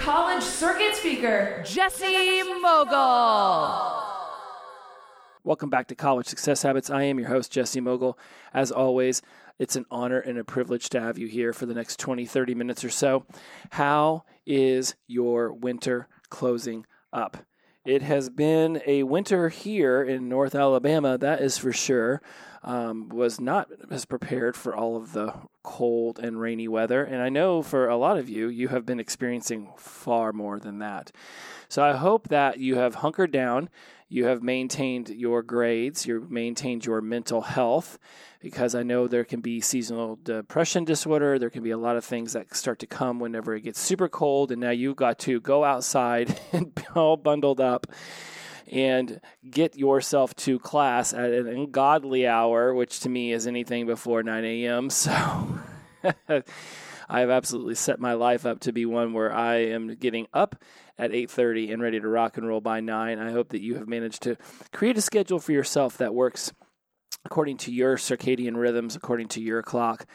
college circuit speaker, Jesse Mogul. Welcome back to College Success Habits. I am your host, Jesse Mogul. As always, it's an honor and a privilege to have you here for the next 20, 30 minutes or so. How is your winter closing up? It has been a winter here in North Alabama, that is for sure. Um, was not as prepared for all of the cold and rainy weather. And I know for a lot of you, you have been experiencing far more than that. So I hope that you have hunkered down, you have maintained your grades, you've maintained your mental health, because I know there can be seasonal depression disorder. There can be a lot of things that start to come whenever it gets super cold. And now you've got to go outside and be all bundled up and get yourself to class at an ungodly hour, which to me is anything before 9 a.m. So I have absolutely set my life up to be one where I am getting up at 8:30 and ready to rock and roll by 9. I hope that you have managed to create a schedule for yourself that works according to your circadian rhythms, according to your clock.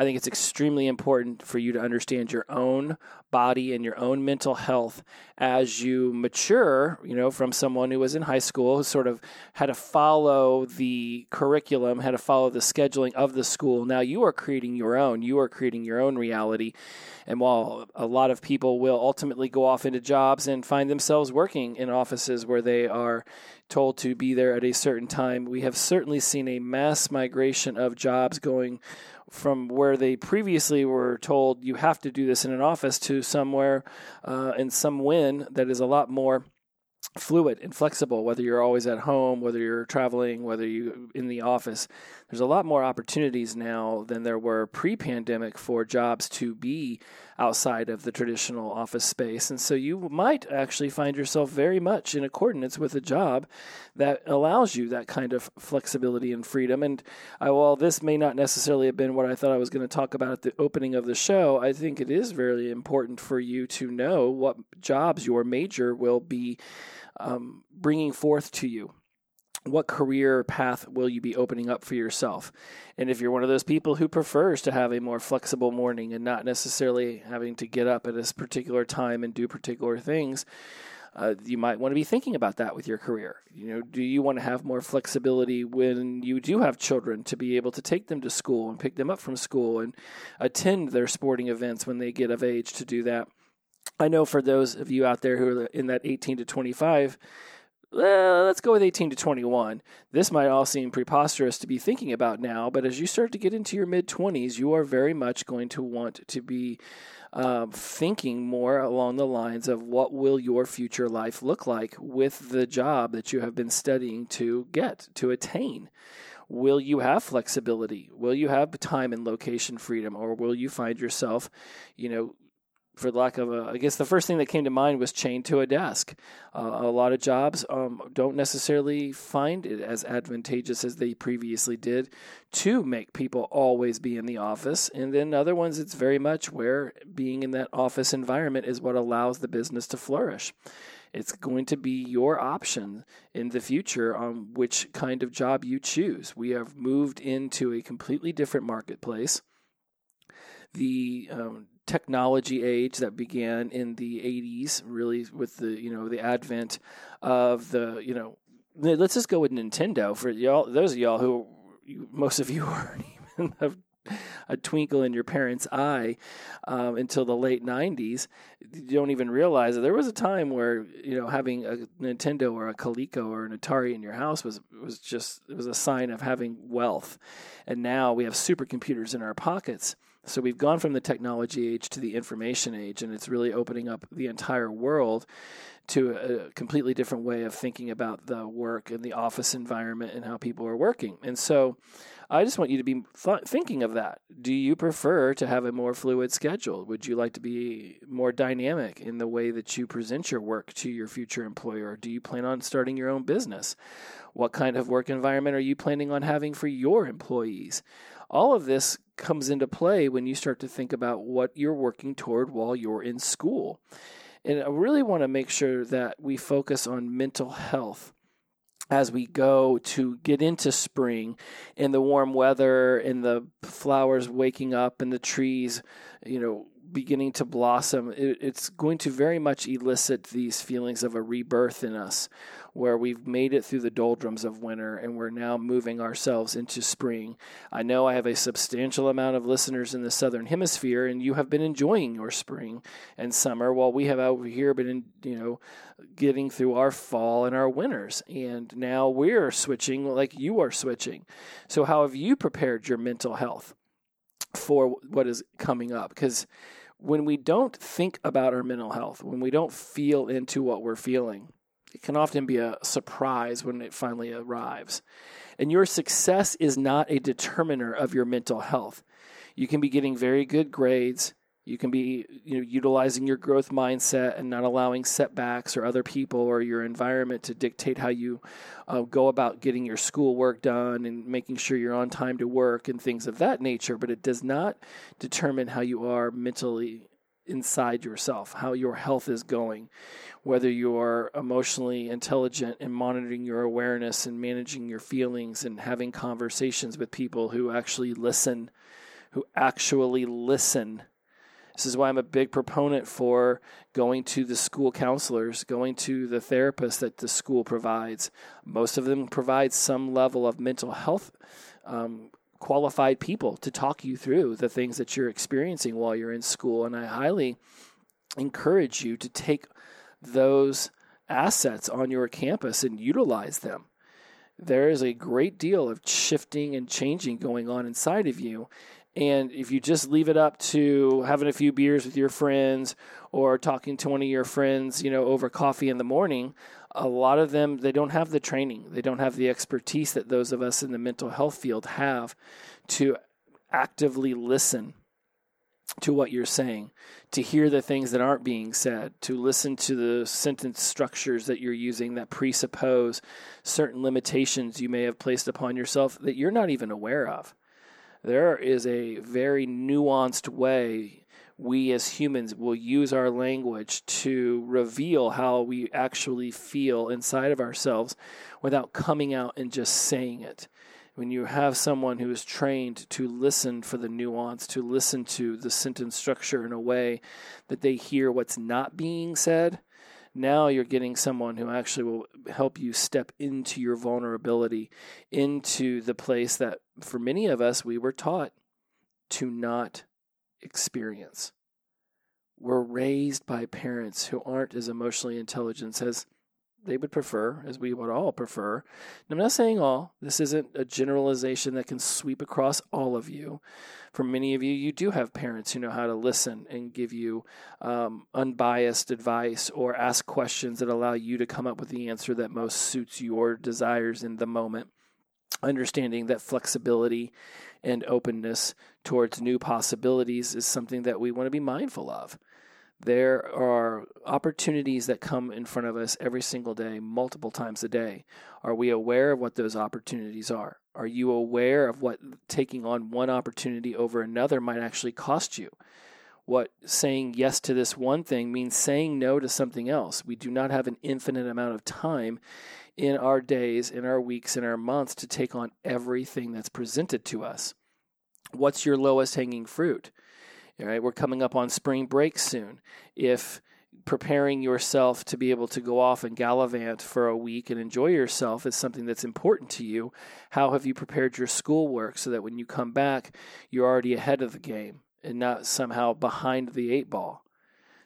I think it's extremely important for you to understand your own body and your own mental health as you mature, you know, from someone who was in high school who sort of had to follow the curriculum, had to follow the scheduling of the school. Now you are creating your own. You are creating your own reality. And while a lot of people will ultimately go off into jobs and find themselves working in offices where they are told to be there at a certain time, we have certainly seen a mass migration of jobs going from where they previously were told you have to do this in an office to somewhere uh, in some win that is a lot more fluid and flexible whether you're always at home whether you're traveling whether you in the office. There's a lot more opportunities now than there were pre-pandemic for jobs to be outside of the traditional office space and so you might actually find yourself very much in accordance with a job that allows you that kind of flexibility and freedom and I, while this may not necessarily have been what I thought I was going to talk about at the opening of the show I think it is very important for you to know what jobs your major will be um, bringing forth to you? What career path will you be opening up for yourself? And if you're one of those people who prefers to have a more flexible morning and not necessarily having to get up at a particular time and do particular things, uh, you might want to be thinking about that with your career. You know, do you want to have more flexibility when you do have children to be able to take them to school and pick them up from school and attend their sporting events when they get of age to do that? I know for those of you out there who are in that 18 to 25, well, let's go with 18 to 21. This might all seem preposterous to be thinking about now, but as you start to get into your mid 20s, you are very much going to want to be uh, thinking more along the lines of what will your future life look like with the job that you have been studying to get, to attain. Will you have flexibility? Will you have time and location freedom? Or will you find yourself, you know, for lack of a, I guess the first thing that came to mind was chained to a desk. Uh, a lot of jobs um, don't necessarily find it as advantageous as they previously did to make people always be in the office. And then other ones, it's very much where being in that office environment is what allows the business to flourish. It's going to be your option in the future on which kind of job you choose. We have moved into a completely different marketplace. The um, technology age that began in the 80s really with the you know the advent of the you know let's just go with Nintendo for y'all those of y'all who most of you aren't even a, a twinkle in your parents eye um, until the late 90s you don't even realize that there was a time where you know having a Nintendo or a Coleco or an Atari in your house was was just it was a sign of having wealth. And now we have supercomputers in our pockets So we've gone from the technology age to the information age, and it's really opening up the entire world to a completely different way of thinking about the work and the office environment and how people are working. And so I just want you to be th- thinking of that. Do you prefer to have a more fluid schedule? Would you like to be more dynamic in the way that you present your work to your future employer? Do you plan on starting your own business? What kind of work environment are you planning on having for your employees? All of this comes into play when you start to think about what you're working toward while you're in school. And I really want to make sure that we focus on mental health as we go to get into spring in the warm weather and the flowers waking up and the trees, you know, beginning to blossom, it, it's going to very much elicit these feelings of a rebirth in us where we've made it through the doldrums of winter and we're now moving ourselves into spring. I know I have a substantial amount of listeners in the southern hemisphere and you have been enjoying your spring and summer while we have over here been in, you know getting through our fall and our winters and now we're switching like you are switching. So how have you prepared your mental health for what is coming up because when we don't think about our mental health, when we don't feel into what we're feeling, it can often be a surprise when it finally arrives. And your success is not a determiner of your mental health. You can be getting very good grades. You can be you know, utilizing your growth mindset and not allowing setbacks or other people or your environment to dictate how you uh, go about getting your schoolwork done and making sure you're on time to work and things of that nature. But it does not determine how you are mentally inside yourself, how your health is going, whether you're emotionally intelligent and monitoring your awareness and managing your feelings and having conversations with people who actually listen, who actually listen. This is why I'm a big proponent for going to the school counselors, going to the therapists that the school provides. Most of them provide some level of mental health um, qualified people to talk you through the things that you're experiencing while you're in school. And I highly encourage you to take those assets on your campus and utilize them. There is a great deal of shifting and changing going on inside of you. And if you just leave it up to having a few beers with your friends or talking to one of your friends, you know, over coffee in the morning, a lot of them they don't have the training. They don't have the expertise that those of us in the mental health field have to actively listen to what you're saying to hear the things that aren't being said to listen to the sentence structures that you're using that presuppose certain limitations you may have placed upon yourself that you're not even aware of there is a very nuanced way we as humans will use our language to reveal how we actually feel inside of ourselves without coming out and just saying it. When you have someone who is trained to listen for the nuance, to listen to the sentence structure in a way that they hear what's not being said, now you're getting someone who actually will help you step into your vulnerability, into the place that for many of us we were taught to not experience. We're raised by parents who aren't as emotionally intelligent as they would prefer, as we would all prefer. And I'm not saying all. This isn't a generalization that can sweep across all of you. For many of you, you do have parents who know how to listen and give you um, unbiased advice or ask questions that allow you to come up with the answer that most suits your desires in the moment. Understanding that flexibility and openness towards new possibilities is something that we want to be mindful of. There are opportunities that come in front of us every single day, multiple times a day. Are we aware of what those opportunities are? Are you aware of what taking on one opportunity over another might actually cost you? What saying yes to this one thing means saying no to something else. We do not have an infinite amount of time in our days, in our weeks, in our months to take on everything that's presented to us. What's your lowest hanging fruit? All right, we're coming up on spring break soon. If preparing yourself to be able to go off and gallivant for a week and enjoy yourself is something that's important to you, how have you prepared your schoolwork so that when you come back, you're already ahead of the game and not somehow behind the eight ball?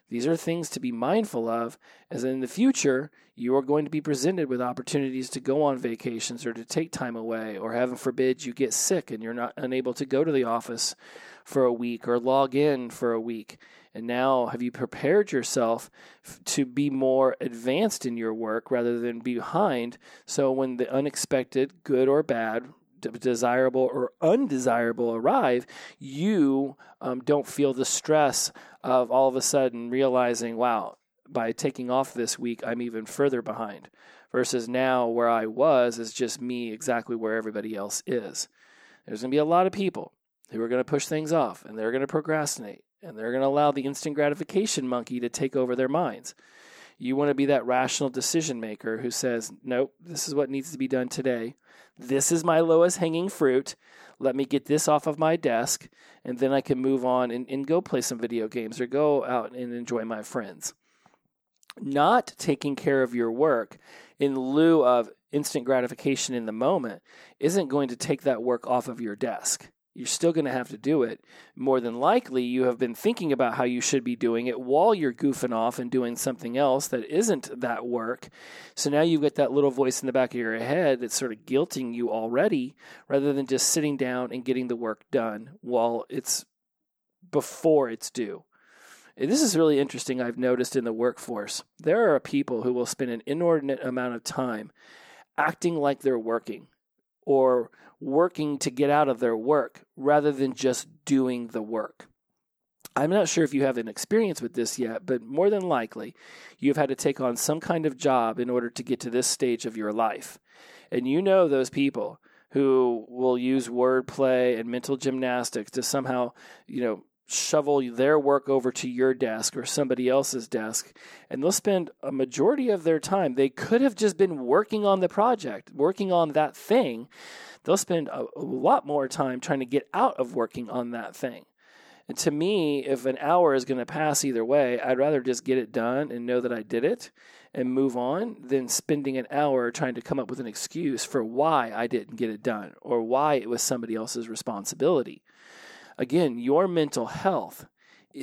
These are things to be mindful of, as in the future, you are going to be presented with opportunities to go on vacations or to take time away, or heaven forbid you get sick and you're not unable to go to the office for a week or log in for a week. And now, have you prepared yourself to be more advanced in your work rather than behind? So, when the unexpected, good or bad, desirable or undesirable arrive, you um, don't feel the stress of all of a sudden realizing, wow, by taking off this week, I'm even further behind. Versus now, where I was is just me exactly where everybody else is. There's going to be a lot of people who are going to push things off and they're going to procrastinate and they're going to allow the instant gratification monkey to take over their minds. You want to be that rational decision maker who says, nope, this is what needs to be done today. This is my lowest hanging fruit. Let me get this off of my desk, and then I can move on and, and go play some video games or go out and enjoy my friends. Not taking care of your work in lieu of instant gratification in the moment isn't going to take that work off of your desk you're still going to have to do it. More than likely, you have been thinking about how you should be doing it while you're goofing off and doing something else that isn't that work. So now you've got that little voice in the back of your head that's sort of guilting you already, rather than just sitting down and getting the work done while it's before it's due. This is really interesting, I've noticed in the workforce. There are people who will spend an inordinate amount of time acting like they're working or working to get out of their work rather than just doing the work. I'm not sure if you have an experience with this yet, but more than likely, you've had to take on some kind of job in order to get to this stage of your life. And you know those people who will use wordplay and mental gymnastics to somehow, you know, shovel their work over to your desk or somebody else's desk and they'll spend a majority of their time they could have just been working on the project working on that thing. They'll spend a, a lot more time trying to get out of working on that thing. And to me if an hour is going to pass either way i'd rather just get it done and know that i did it and move on than spending an hour trying to come up with an excuse for why i didn't get it done or why it was somebody else's responsibility Again, your mental health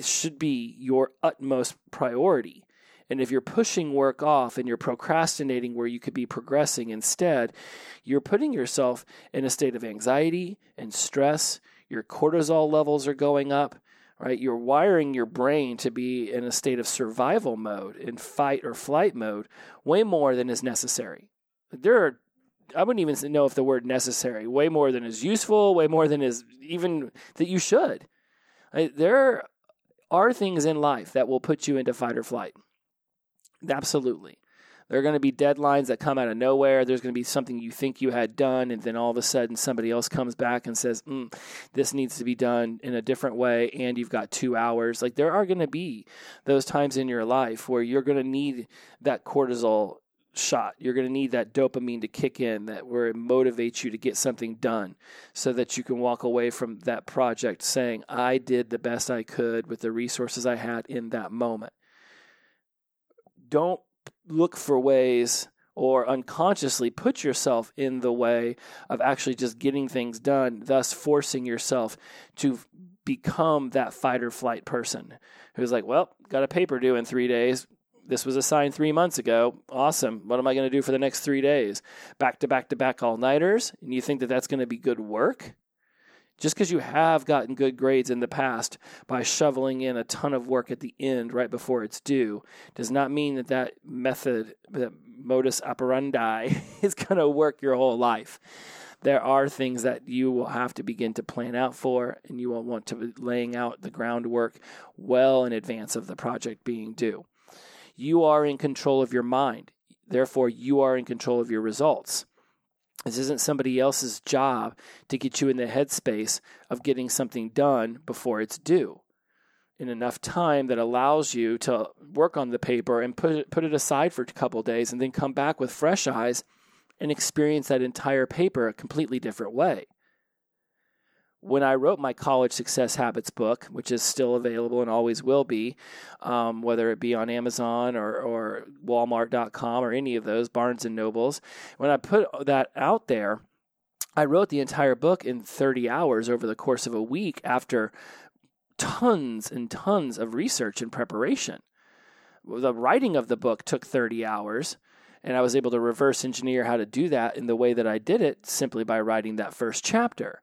should be your utmost priority. And if you're pushing work off and you're procrastinating where you could be progressing instead, you're putting yourself in a state of anxiety and stress. Your cortisol levels are going up, right? You're wiring your brain to be in a state of survival mode, in fight or flight mode, way more than is necessary. There are I wouldn't even know if the word necessary, way more than is useful, way more than is even that you should. There are things in life that will put you into fight or flight. Absolutely. There are going to be deadlines that come out of nowhere. There's going to be something you think you had done, and then all of a sudden somebody else comes back and says, mm, This needs to be done in a different way, and you've got two hours. Like, there are going to be those times in your life where you're going to need that cortisol shot. You're going to need that dopamine to kick in that where it motivates you to get something done so that you can walk away from that project saying, I did the best I could with the resources I had in that moment. Don't look for ways or unconsciously put yourself in the way of actually just getting things done, thus forcing yourself to become that fight or flight person who's like, well, got a paper due in three days this was assigned three months ago. Awesome. What am I going to do for the next three days? Back to back to back all nighters. And you think that that's going to be good work? Just because you have gotten good grades in the past by shoveling in a ton of work at the end right before it's due does not mean that that method, that modus operandi, is going to work your whole life. There are things that you will have to begin to plan out for, and you will want to be laying out the groundwork well in advance of the project being due. You are in control of your mind. Therefore, you are in control of your results. This isn't somebody else's job to get you in the headspace of getting something done before it's due in enough time that allows you to work on the paper and put it, put it aside for a couple days and then come back with fresh eyes and experience that entire paper a completely different way when I wrote my college success habits book, which is still available and always will be, um, whether it be on Amazon or, or Walmart.com or any of those, Barnes and Nobles, when I put that out there, I wrote the entire book in 30 hours over the course of a week after tons and tons of research and preparation. The writing of the book took 30 hours, and I was able to reverse engineer how to do that in the way that I did it simply by writing that first chapter.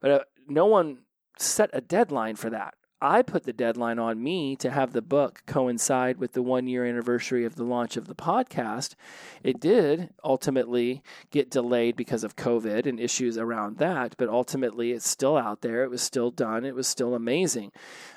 But uh, no one set a deadline for that. I put the deadline on me to have the book coincide with the one year anniversary of the launch of the podcast. It did ultimately get delayed because of COVID and issues around that, but ultimately it's still out there. It was still done. It was still amazing.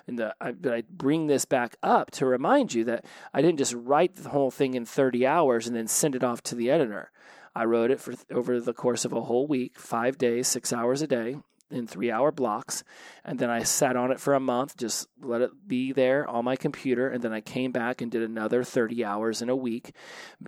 And the, I, but I bring this back up to remind you that I didn't just write the whole thing in 30 hours and then send it off to the editor. I wrote it for over the course of a whole week, five days, six hours a day in three hour blocks. And then I sat on it for a month, just let it be there on my computer. And then I came back and did another 30 hours in a week,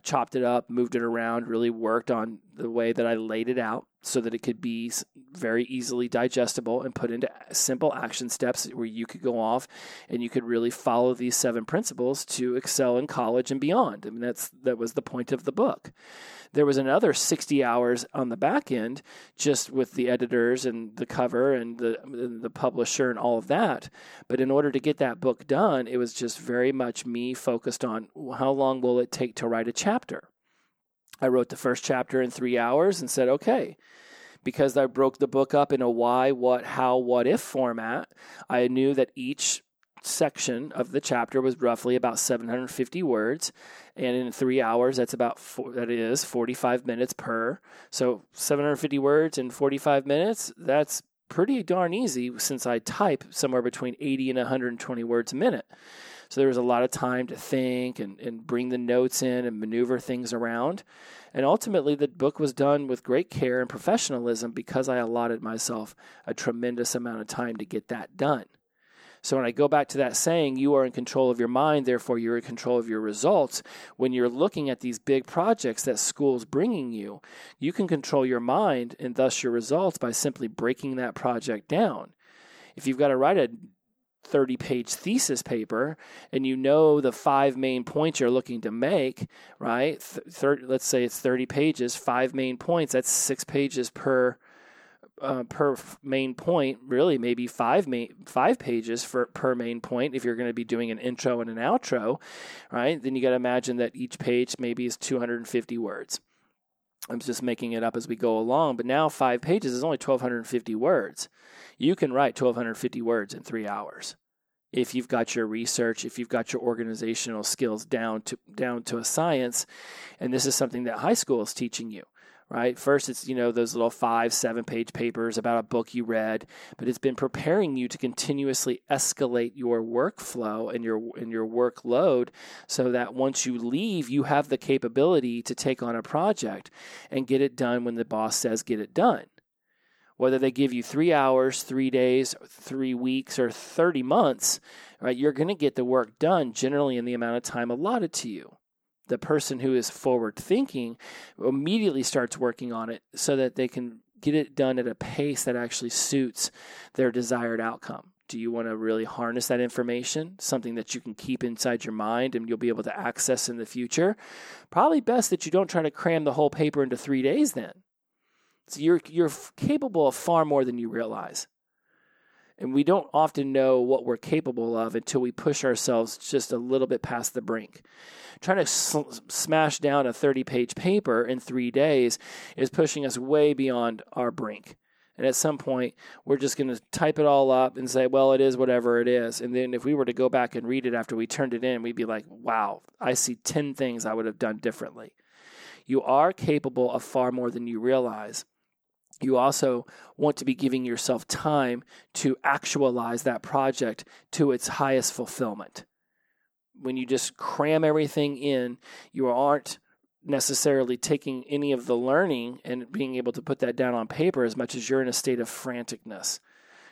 chopped it up, moved it around, really worked on the way that I laid it out so that it could be very easily digestible and put into simple action steps where you could go off and you could really follow these seven principles to excel in college and beyond. I mean, that's that was the point of the book. There was another 60 hours on the back end just with the editors and the cover and the the publisher and all of that. But in order to get that book done, it was just very much me focused on how long will it take to write a chapter. I wrote the first chapter in 3 hours and said, "Okay, because I broke the book up in a why, what, how, what if format, I knew that each section of the chapter was roughly about 750 words and in three hours that's about four, that is 45 minutes per. So 750 words in 45 minutes that's pretty darn easy since i type somewhere between 80 and 120 words a minute so there was a lot of time to think and, and bring the notes in and maneuver things around and ultimately the book was done with great care and professionalism because i allotted myself a tremendous amount of time to get that done so when I go back to that saying, you are in control of your mind, therefore you're in control of your results. When you're looking at these big projects that school's bringing you, you can control your mind and thus your results by simply breaking that project down. If you've got to write a 30 page thesis paper and you know the five main points you're looking to make, right? Th- let's say it's 30 pages, five main points, that's six pages per uh, per main point, really maybe five main five pages for per main point if you're going to be doing an intro and an outro, right? Then you got to imagine that each page maybe is 250 words. I'm just making it up as we go along, but now five pages is only 1250 words. You can write 1250 words in 3 hours. If you've got your research, if you've got your organizational skills down to down to a science, and this is something that high school is teaching you right? First, it's, you know, those little five, seven page papers about a book you read, but it's been preparing you to continuously escalate your workflow and your, and your workload so that once you leave, you have the capability to take on a project and get it done when the boss says get it done. Whether they give you three hours, three days, three weeks, or 30 months, right, you're going to get the work done generally in the amount of time allotted to you the person who is forward thinking immediately starts working on it so that they can get it done at a pace that actually suits their desired outcome. Do you want to really harness that information, something that you can keep inside your mind and you'll be able to access in the future? Probably best that you don't try to cram the whole paper into three days then. So you're, you're capable of far more than you realize. And we don't often know what we're capable of until we push ourselves just a little bit past the brink. Trying to sl- smash down a 30 page paper in three days is pushing us way beyond our brink. And at some point, we're just going to type it all up and say, well, it is whatever it is. And then if we were to go back and read it after we turned it in, we'd be like, wow, I see 10 things I would have done differently. You are capable of far more than you realize you also want to be giving yourself time to actualize that project to its highest fulfillment. When you just cram everything in, you aren't necessarily taking any of the learning and being able to put that down on paper as much as you're in a state of franticness.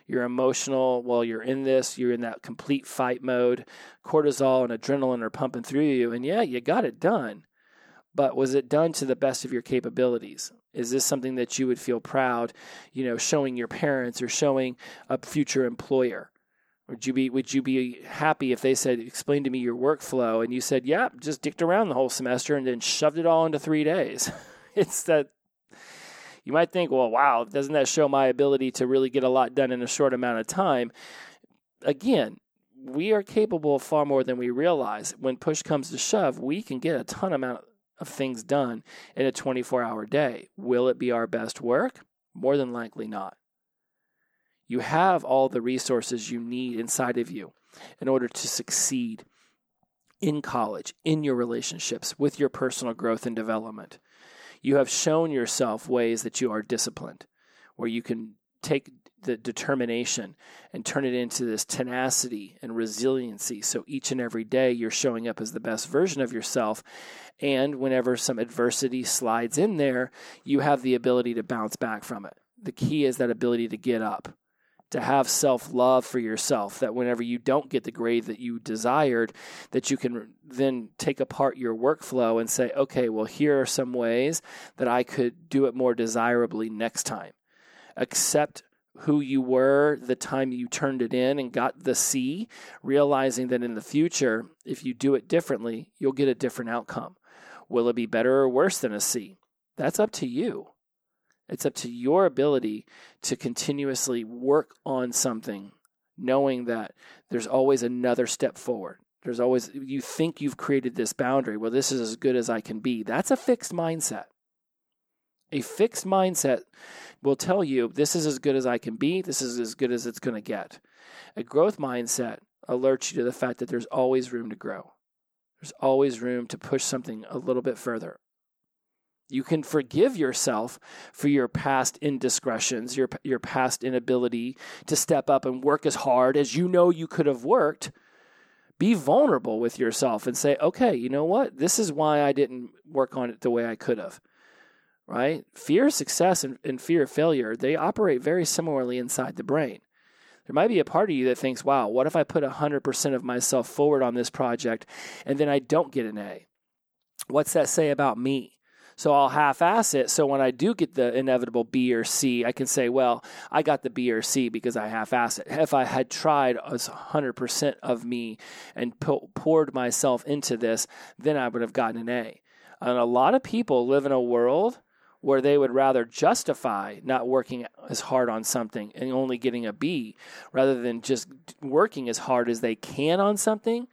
You're emotional while you're in this, you're in that complete fight mode. Cortisol and adrenaline are pumping through you, and yeah, you got it done. But was it done to the best of your capabilities? Is this something that you would feel proud, you know, showing your parents or showing a future employer? Would you be would you be happy if they said, "Explain to me your workflow," and you said, "Yeah, just dicked around the whole semester and then shoved it all into three days"? it's that you might think, "Well, wow, doesn't that show my ability to really get a lot done in a short amount of time?" Again, we are capable of far more than we realize. When push comes to shove, we can get a ton amount of things done in a 24 hour day. Will it be our best work? More than likely not. You have all the resources you need inside of you in order to succeed in college, in your relationships, with your personal growth and development. You have shown yourself ways that you are disciplined, where you can take the determination and turn it into this tenacity and resiliency. So each and every day you're showing up as the best version of yourself. And whenever some adversity slides in there, you have the ability to bounce back from it. The key is that ability to get up to have self love for yourself that whenever you don't get the grade that you desired that you can then take apart your workflow and say okay well here are some ways that I could do it more desirably next time accept who you were the time you turned it in and got the C realizing that in the future if you do it differently you'll get a different outcome will it be better or worse than a C that's up to you it's up to your ability to continuously work on something, knowing that there's always another step forward. There's always, you think you've created this boundary. Well, this is as good as I can be. That's a fixed mindset. A fixed mindset will tell you this is as good as I can be, this is as good as it's going to get. A growth mindset alerts you to the fact that there's always room to grow. There's always room to push something a little bit further, you can forgive yourself for your past indiscretions, your, your past inability to step up and work as hard as you know you could have worked. Be vulnerable with yourself and say, okay, you know what? This is why I didn't work on it the way I could have. Right? Fear of success and, and fear of failure, they operate very similarly inside the brain. There might be a part of you that thinks, wow, what if I put 100% of myself forward on this project and then I don't get an A? What's that say about me? So I'll half ass it. So when I do get the inevitable B or C, I can say, well, I got the B or C because I half ass it. If I had tried as 100% of me and poured myself into this, then I would have gotten an A. And a lot of people live in a world where they would rather justify not working as hard on something and only getting a B rather than just working as hard as they can on something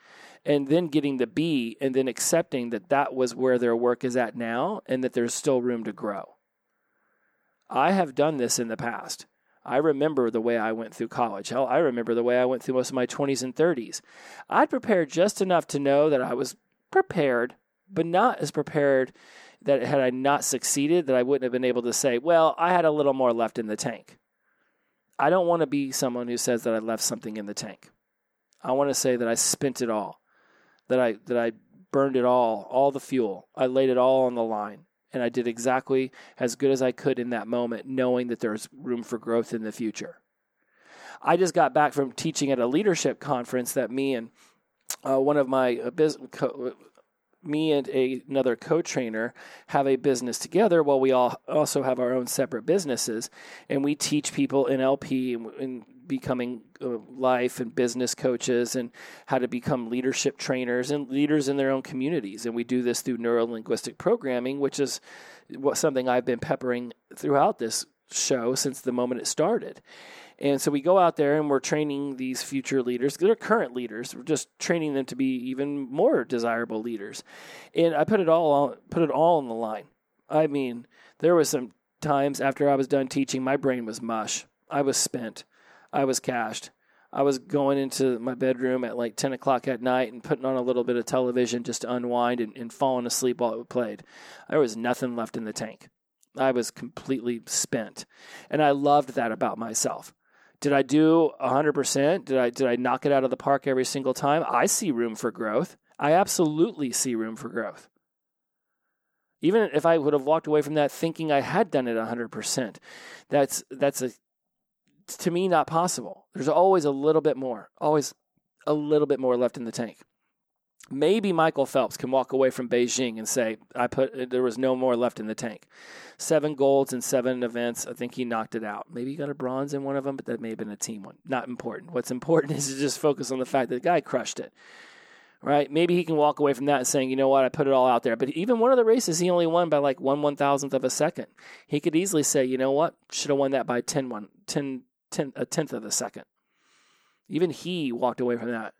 and then getting the B and then accepting that that was where their work is at now and that there's still room to grow. I have done this in the past. I remember the way I went through college. Hell, I remember the way I went through most of my 20s and 30s. I'd prepared just enough to know that I was prepared, but not as prepared that had I not succeeded, that I wouldn't have been able to say, well, I had a little more left in the tank. I don't want to be someone who says that I left something in the tank. I want to say that I spent it all that I that I burned it all, all the fuel. I laid it all on the line. And I did exactly as good as I could in that moment, knowing that there's room for growth in the future. I just got back from teaching at a leadership conference that me and uh, one of my uh, business co- me and a, another co-trainer have a business together while we all also have our own separate businesses. And we teach people NLP and, and becoming uh, life and business coaches and how to become leadership trainers and leaders in their own communities. And we do this through neuro linguistic programming which is what something I've been peppering throughout this show since the moment it started and so we go out there and we're training these future leaders. They're current leaders. We're just training them to be even more desirable leaders. And I put it all on, put it all on the line. I mean, there was some times after I was done teaching, my brain was mush. I was spent. I was cashed. I was going into my bedroom at like 10 o'clock at night and putting on a little bit of television just to unwind and, and falling asleep while it played. There was nothing left in the tank. I was completely spent. And I loved that about myself. Did I do 100%? Did I did I knock it out of the park every single time? I see room for growth. I absolutely see room for growth. Even if I would have walked away from that thinking I had done it 100%, that's that's a to me not possible. There's always a little bit more. Always a little bit more left in the tank maybe Michael Phelps can walk away from Beijing and say, I put there was no more left in the tank. Seven golds in seven events. I think he knocked it out. Maybe he got a bronze in one of them, but that may have been a team one. Not important. What's important is to just focus on the fact that the guy crushed it. Right? Maybe he can walk away from that and saying, you know what, I put it all out there. But even one of the races, he only won by like one one thousandth of a second. He could easily say, you know what, should have won that by 10, one, 10, 10 a tenth of a second. Even he walked away from that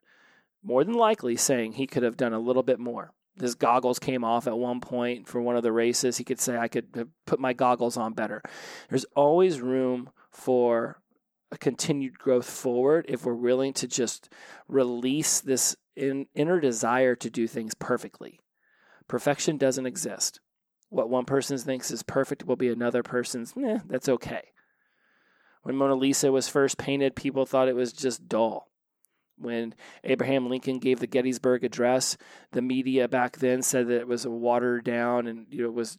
more than likely saying he could have done a little bit more. His goggles came off at one point for one of the races. He could say, I could put my goggles on better. There's always room for a continued growth forward if we're willing to just release this in, inner desire to do things perfectly. Perfection doesn't exist. What one person thinks is perfect will be another person's, that's okay. When Mona Lisa was first painted, people thought it was just dull. When Abraham Lincoln gave the Gettysburg Address, the media back then said that it was a watered down and you know, it was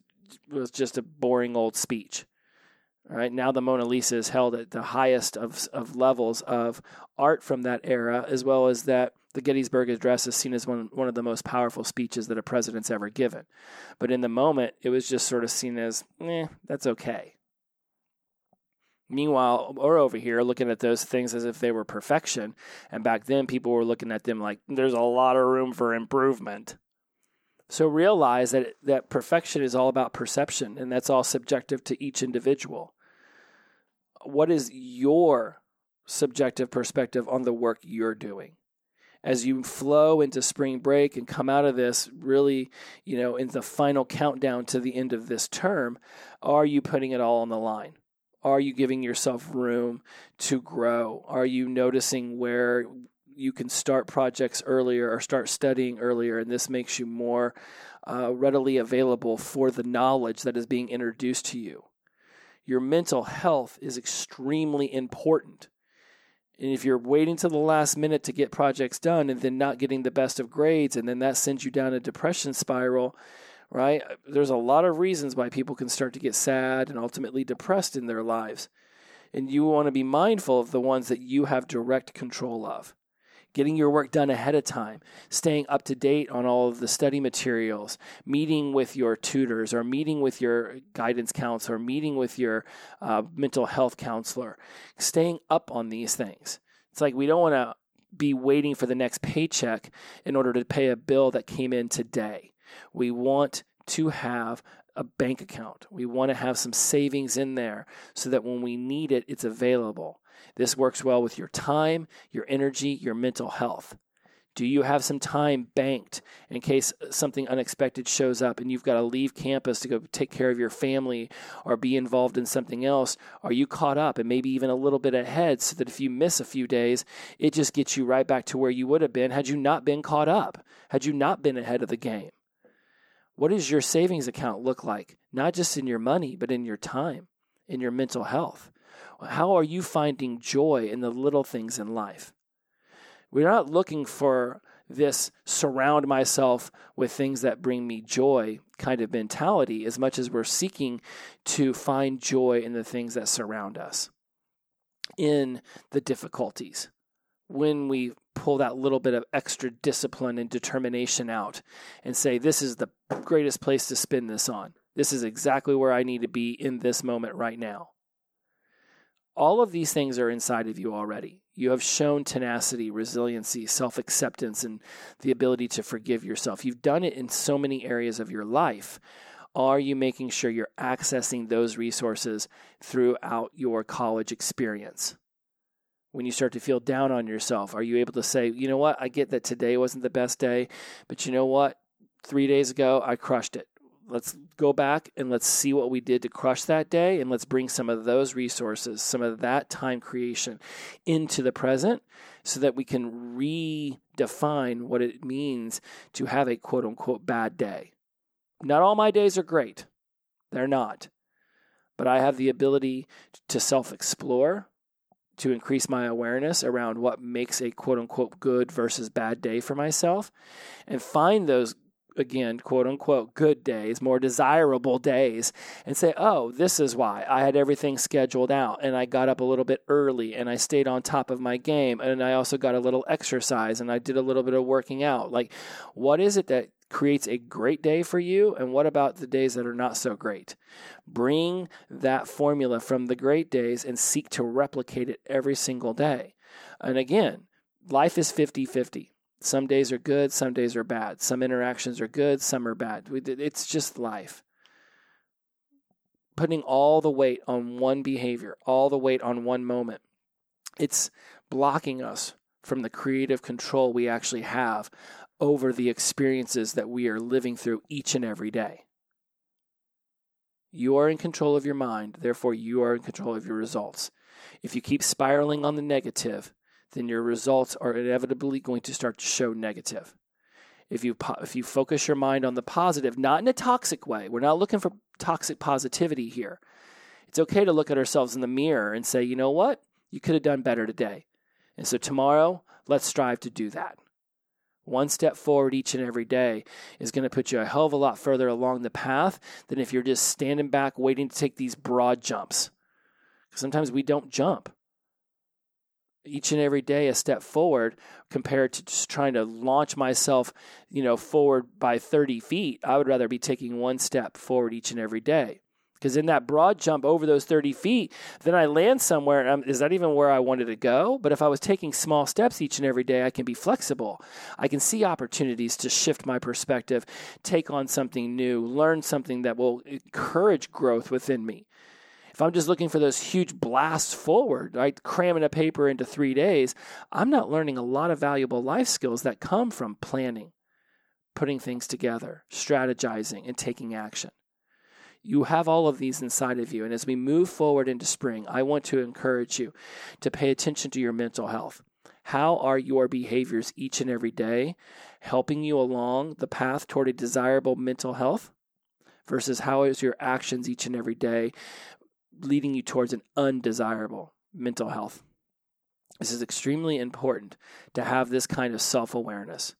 was just a boring old speech. All right, now the Mona Lisa is held at the highest of, of levels of art from that era, as well as that the Gettysburg Address is seen as one, one of the most powerful speeches that a president's ever given. But in the moment, it was just sort of seen as, eh, that's okay. Meanwhile, we're over here looking at those things as if they were perfection. And back then, people were looking at them like there's a lot of room for improvement. So realize that, that perfection is all about perception, and that's all subjective to each individual. What is your subjective perspective on the work you're doing? As you flow into spring break and come out of this really, you know, in the final countdown to the end of this term, are you putting it all on the line? Are you giving yourself room to grow? Are you noticing where you can start projects earlier or start studying earlier, and this makes you more uh, readily available for the knowledge that is being introduced to you? Your mental health is extremely important. And if you're waiting to the last minute to get projects done and then not getting the best of grades, and then that sends you down a depression spiral, right? There's a lot of reasons why people can start to get sad and ultimately depressed in their lives. And you want to be mindful of the ones that you have direct control of. Getting your work done ahead of time, staying up to date on all of the study materials, meeting with your tutors or meeting with your guidance counselor, meeting with your uh, mental health counselor, staying up on these things. It's like we don't want to be waiting for the next paycheck in order to pay a bill that came in today. We want to have a bank account. We want to have some savings in there so that when we need it, it's available. This works well with your time, your energy, your mental health. Do you have some time banked in case something unexpected shows up and you've got to leave campus to go take care of your family or be involved in something else? Are you caught up and maybe even a little bit ahead so that if you miss a few days, it just gets you right back to where you would have been had you not been caught up, had you not been ahead of the game? What does your savings account look like? Not just in your money, but in your time, in your mental health. How are you finding joy in the little things in life? We're not looking for this surround myself with things that bring me joy kind of mentality as much as we're seeking to find joy in the things that surround us, in the difficulties. When we pull that little bit of extra discipline and determination out and say, this is the greatest place to spin this on. This is exactly where I need to be in this moment right now. All of these things are inside of you already. You have shown tenacity, resiliency, self acceptance, and the ability to forgive yourself. You've done it in so many areas of your life. Are you making sure you're accessing those resources throughout your college experience? When you start to feel down on yourself? Are you able to say, you know what, I get that today wasn't the best day, but you know what? Three days ago, I crushed it. Let's go back and let's see what we did to crush that day, and let's bring some of those resources, some of that time creation into the present so that we can redefine what it means to have a quote unquote bad day. Not all my days are great, they're not. But I have the ability to self explore, to increase my awareness around what makes a quote unquote good versus bad day for myself and find those again quote unquote good days more desirable days and say oh this is why. I had everything scheduled out and i got up a little bit early and i stayed on top of my game and i also got a little exercise and i did a little bit of working out. Like what is it that creates a great day for you? And what about the days that are not so great? Bring that formula from the great days and seek to replicate it every single day. And again, life is 50 50. Some days are good, some days are bad. Some interactions are good, some are bad. It's just life. Putting all the weight on one behavior, all the weight on one moment, it's blocking us from the creative control we actually have over the experiences that we are living through each and every day. You are in control of your mind, therefore, you are in control of your results. If you keep spiraling on the negative, then your results are inevitably going to start to show negative. If you if you focus your mind on the positive, not in a toxic way. We're not looking for toxic positivity here. It's okay to look at ourselves in the mirror and say, "You know what? You could have done better today." And so tomorrow, let's strive to do that. One step forward each and every day is going to put you a hell of a lot further along the path than if you're just standing back waiting to take these broad jumps. Because Sometimes we don't jump each and every day a step forward compared to just trying to launch myself, you know, forward by 30 feet. I would rather be taking one step forward each and every day. Because in that broad jump over those 30 feet, then I land somewhere. And I'm, is that even where I wanted to go? But if I was taking small steps each and every day, I can be flexible. I can see opportunities to shift my perspective, take on something new, learn something that will encourage growth within me. If I'm just looking for those huge blasts forward, right, cramming a paper into three days, I'm not learning a lot of valuable life skills that come from planning, putting things together, strategizing, and taking action. You have all of these inside of you. And as we move forward into spring, I want to encourage you to pay attention to your mental health. How are your behaviors each and every day helping you along the path toward a desirable mental health? Versus how is your actions each and every day leading you towards an undesirable mental health. This is extremely important to have this kind of self awareness,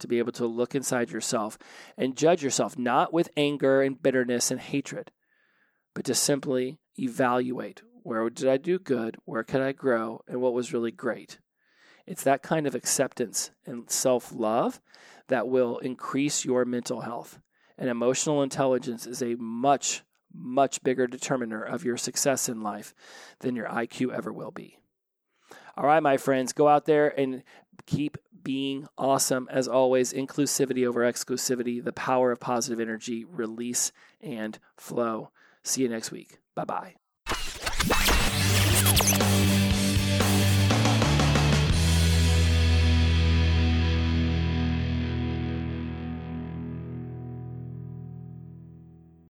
to be able to look inside yourself and judge yourself, not with anger and bitterness and hatred, but to simply evaluate where did I do good, where could I grow, and what was really great. It's that kind of acceptance and self love that will increase your mental health. And emotional intelligence is a much much bigger determiner of your success in life than your IQ ever will be. All right, my friends, go out there and keep being awesome. As always, inclusivity over exclusivity, the power of positive energy, release and flow. See you next week. Bye bye.